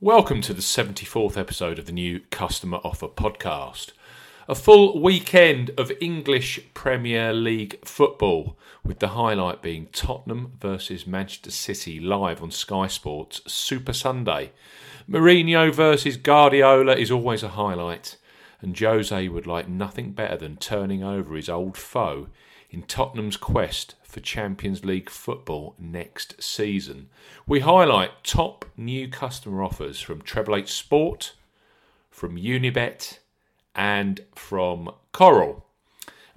Welcome to the 74th episode of the new Customer Offer podcast. A full weekend of English Premier League football, with the highlight being Tottenham versus Manchester City live on Sky Sports Super Sunday. Mourinho versus Guardiola is always a highlight, and Jose would like nothing better than turning over his old foe in Tottenham's quest for Champions League football next season. We highlight top new customer offers from Treble Eight Sport, from Unibet, and from Coral.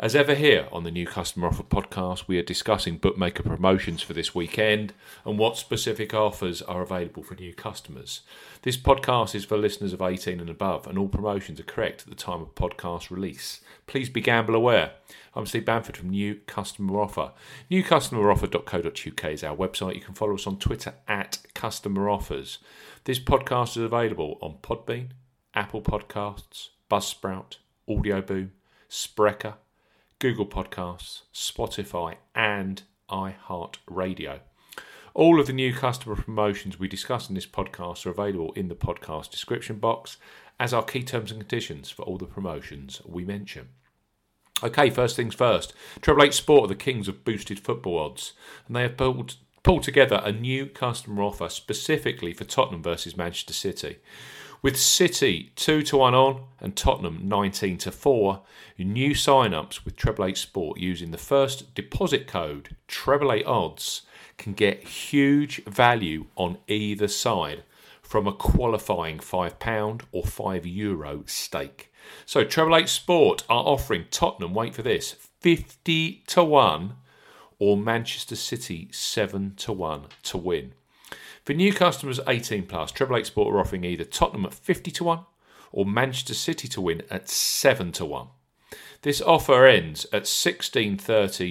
As ever, here on the New Customer Offer podcast, we are discussing bookmaker promotions for this weekend and what specific offers are available for new customers. This podcast is for listeners of 18 and above, and all promotions are correct at the time of podcast release. Please be gamble aware. I'm Steve Bamford from New Customer Offer. NewCustomeroffer.co.uk is our website. You can follow us on Twitter at Customer Offers. This podcast is available on Podbean, Apple Podcasts, Buzzsprout, Audioboom, Spreaker, Google Podcasts, Spotify, and iHeartRadio. All of the new customer promotions we discuss in this podcast are available in the podcast description box, as are key terms and conditions for all the promotions we mention. Okay, first things first. Treble Eight Sport are the kings of boosted football odds, and they have pulled, pulled together a new customer offer specifically for Tottenham versus Manchester City. With City 2 to 1 on and Tottenham 19 to 4, new sign-ups with Treble Eight Sport using the first deposit code Treble Eight Odds can get huge value on either side from a qualifying £5 or €5 Euro stake. So Treble Eight Sport are offering Tottenham, wait for this, 50 to 1 or Manchester City 7 to 1 to win. For new customers 18 plus, Treble Eight Sport are offering either Tottenham at 50 to 1 or Manchester City to win at 7 to 1. This offer ends at 16:30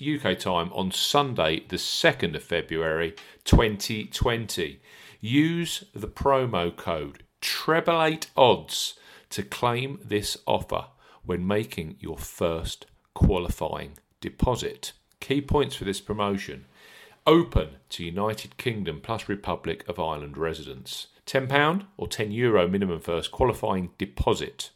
UK time on Sunday, the 2nd of February 2020. Use the promo code TREBLE8ODDS to claim this offer when making your first qualifying deposit. Key points for this promotion open to United Kingdom plus Republic of Ireland residents. £10 or €10 Euro minimum first qualifying deposit.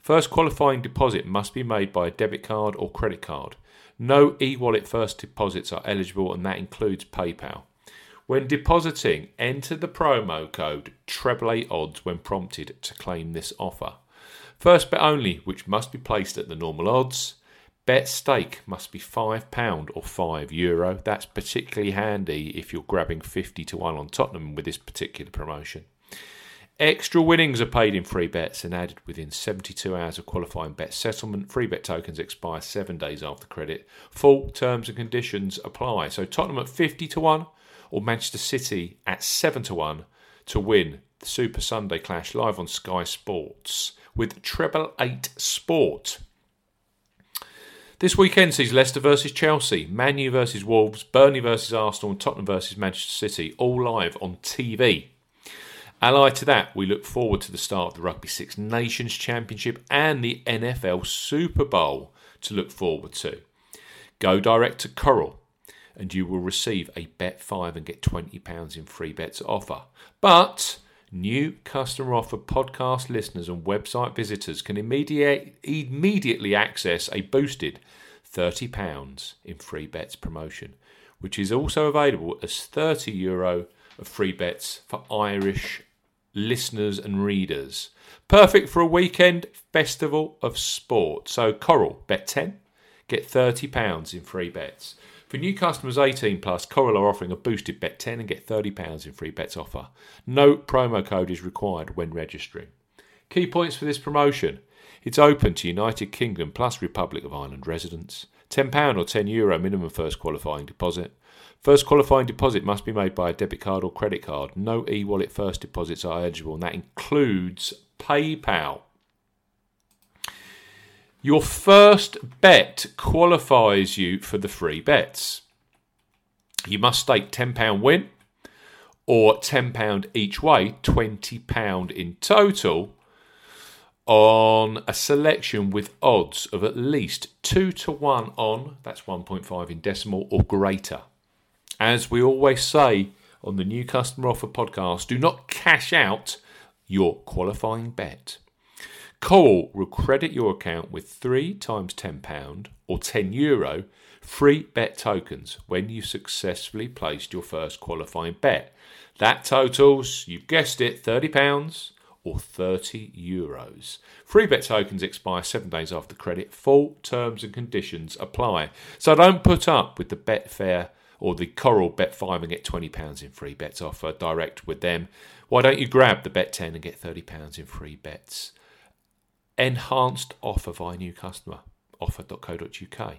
First qualifying deposit must be made by a debit card or credit card. No e wallet first deposits are eligible, and that includes PayPal. When depositing, enter the promo code treble odds when prompted to claim this offer. First bet only, which must be placed at the normal odds. Bet stake must be £5 or €5 Euro. That's particularly handy if you're grabbing 50 to 1 on Tottenham with this particular promotion. Extra winnings are paid in free bets and added within 72 hours of qualifying bet settlement. Free bet tokens expire seven days after credit. Full terms and conditions apply. So Tottenham at 50 to 1 or Manchester City at 7 to 1 to win the Super Sunday Clash live on Sky Sports with Treble 8 Sport. This weekend sees Leicester versus Chelsea, Man U versus Wolves, Burnley versus Arsenal, and Tottenham versus Manchester City, all live on TV. Allied to that, we look forward to the start of the Rugby Six Nations Championship and the NFL Super Bowl to look forward to. Go direct to Coral and you will receive a bet 5 and get £20 in free bets offer. But new customer offer podcast listeners and website visitors can immediate, immediately access a boosted £30 in free bets promotion, which is also available as €30 Euro of free bets for Irish listeners and readers. Perfect for a weekend festival of sport. So, Coral, bet 10, get £30 in free bets. For new customers 18 plus, Coral are offering a boosted bet 10 and get £30 in free bets offer. No promo code is required when registering. Key points for this promotion. It's open to United Kingdom plus Republic of Ireland residents. £10 or €10 Euro minimum first qualifying deposit. First qualifying deposit must be made by a debit card or credit card. No e wallet first deposits are eligible, and that includes PayPal. Your first bet qualifies you for the free bets. You must stake £10 win or £10 each way, £20 in total, on a selection with odds of at least 2 to 1 on, that's 1.5 in decimal, or greater. As we always say on the new customer offer podcast, do not cash out your qualifying bet. Coral will credit your account with three times £10 or €10 Euro free bet tokens when you successfully placed your first qualifying bet. That totals, you've guessed it, £30 or 30 euros. Free bet tokens expire seven days after credit. Full terms and conditions apply. So don't put up with the Betfair or the Coral Bet 5 and get £20 in free bets offer direct with them. Why don't you grab the Bet 10 and get £30 in free bets? Enhanced offer via new customer offer.co.uk.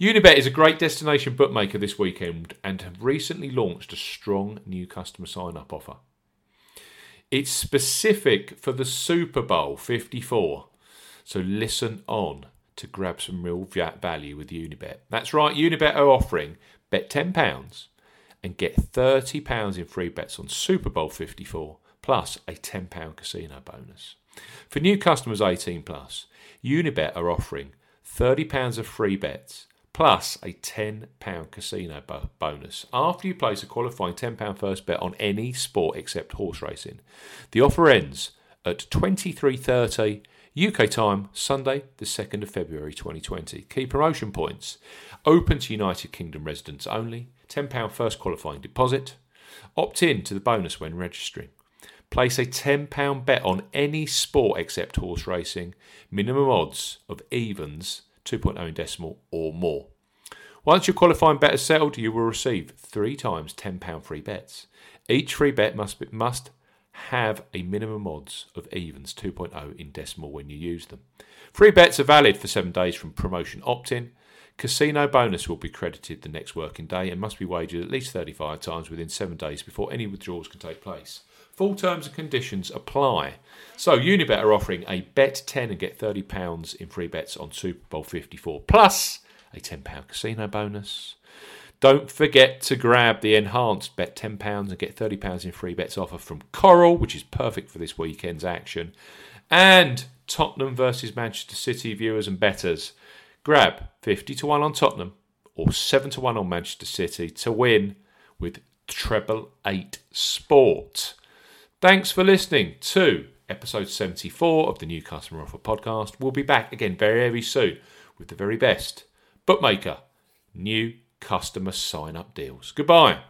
Unibet is a great destination bookmaker this weekend and have recently launched a strong new customer sign up offer. It's specific for the Super Bowl 54. So listen on to grab some real value with Unibet. That's right, Unibet are offering bet £10 and get £30 in free bets on Super Bowl 54 plus a £10 casino bonus. For new customers 18 plus, Unibet are offering £30 of free bets plus a £10 casino bo- bonus after you place a qualifying £10 first bet on any sport except horse racing. The offer ends at 23.30 UK time, Sunday, the 2nd of February 2020. Key promotion points open to United Kingdom residents only, £10 first qualifying deposit, opt in to the bonus when registering. Place a £10 bet on any sport except horse racing, minimum odds of evens 2.0 in decimal or more. Once your qualifying bet is settled, you will receive three times £10 free bets. Each free bet must, be, must have a minimum odds of evens 2.0 in decimal when you use them. Free bets are valid for seven days from promotion opt in. Casino bonus will be credited the next working day and must be wagered at least 35 times within seven days before any withdrawals can take place. Full terms and conditions apply. So Unibet are offering a bet 10 and get £30 in free bets on Super Bowl 54 plus a £10 casino bonus. Don't forget to grab the enhanced bet £10 and get £30 in free bets offer from Coral, which is perfect for this weekend's action. And Tottenham versus Manchester City viewers and bettors. Grab 50 to 1 on Tottenham or 7 to 1 on Manchester City to win with treble 8 sport. Thanks for listening to episode 74 of the New Customer Offer podcast. We'll be back again very, very soon with the very best bookmaker new customer sign up deals. Goodbye.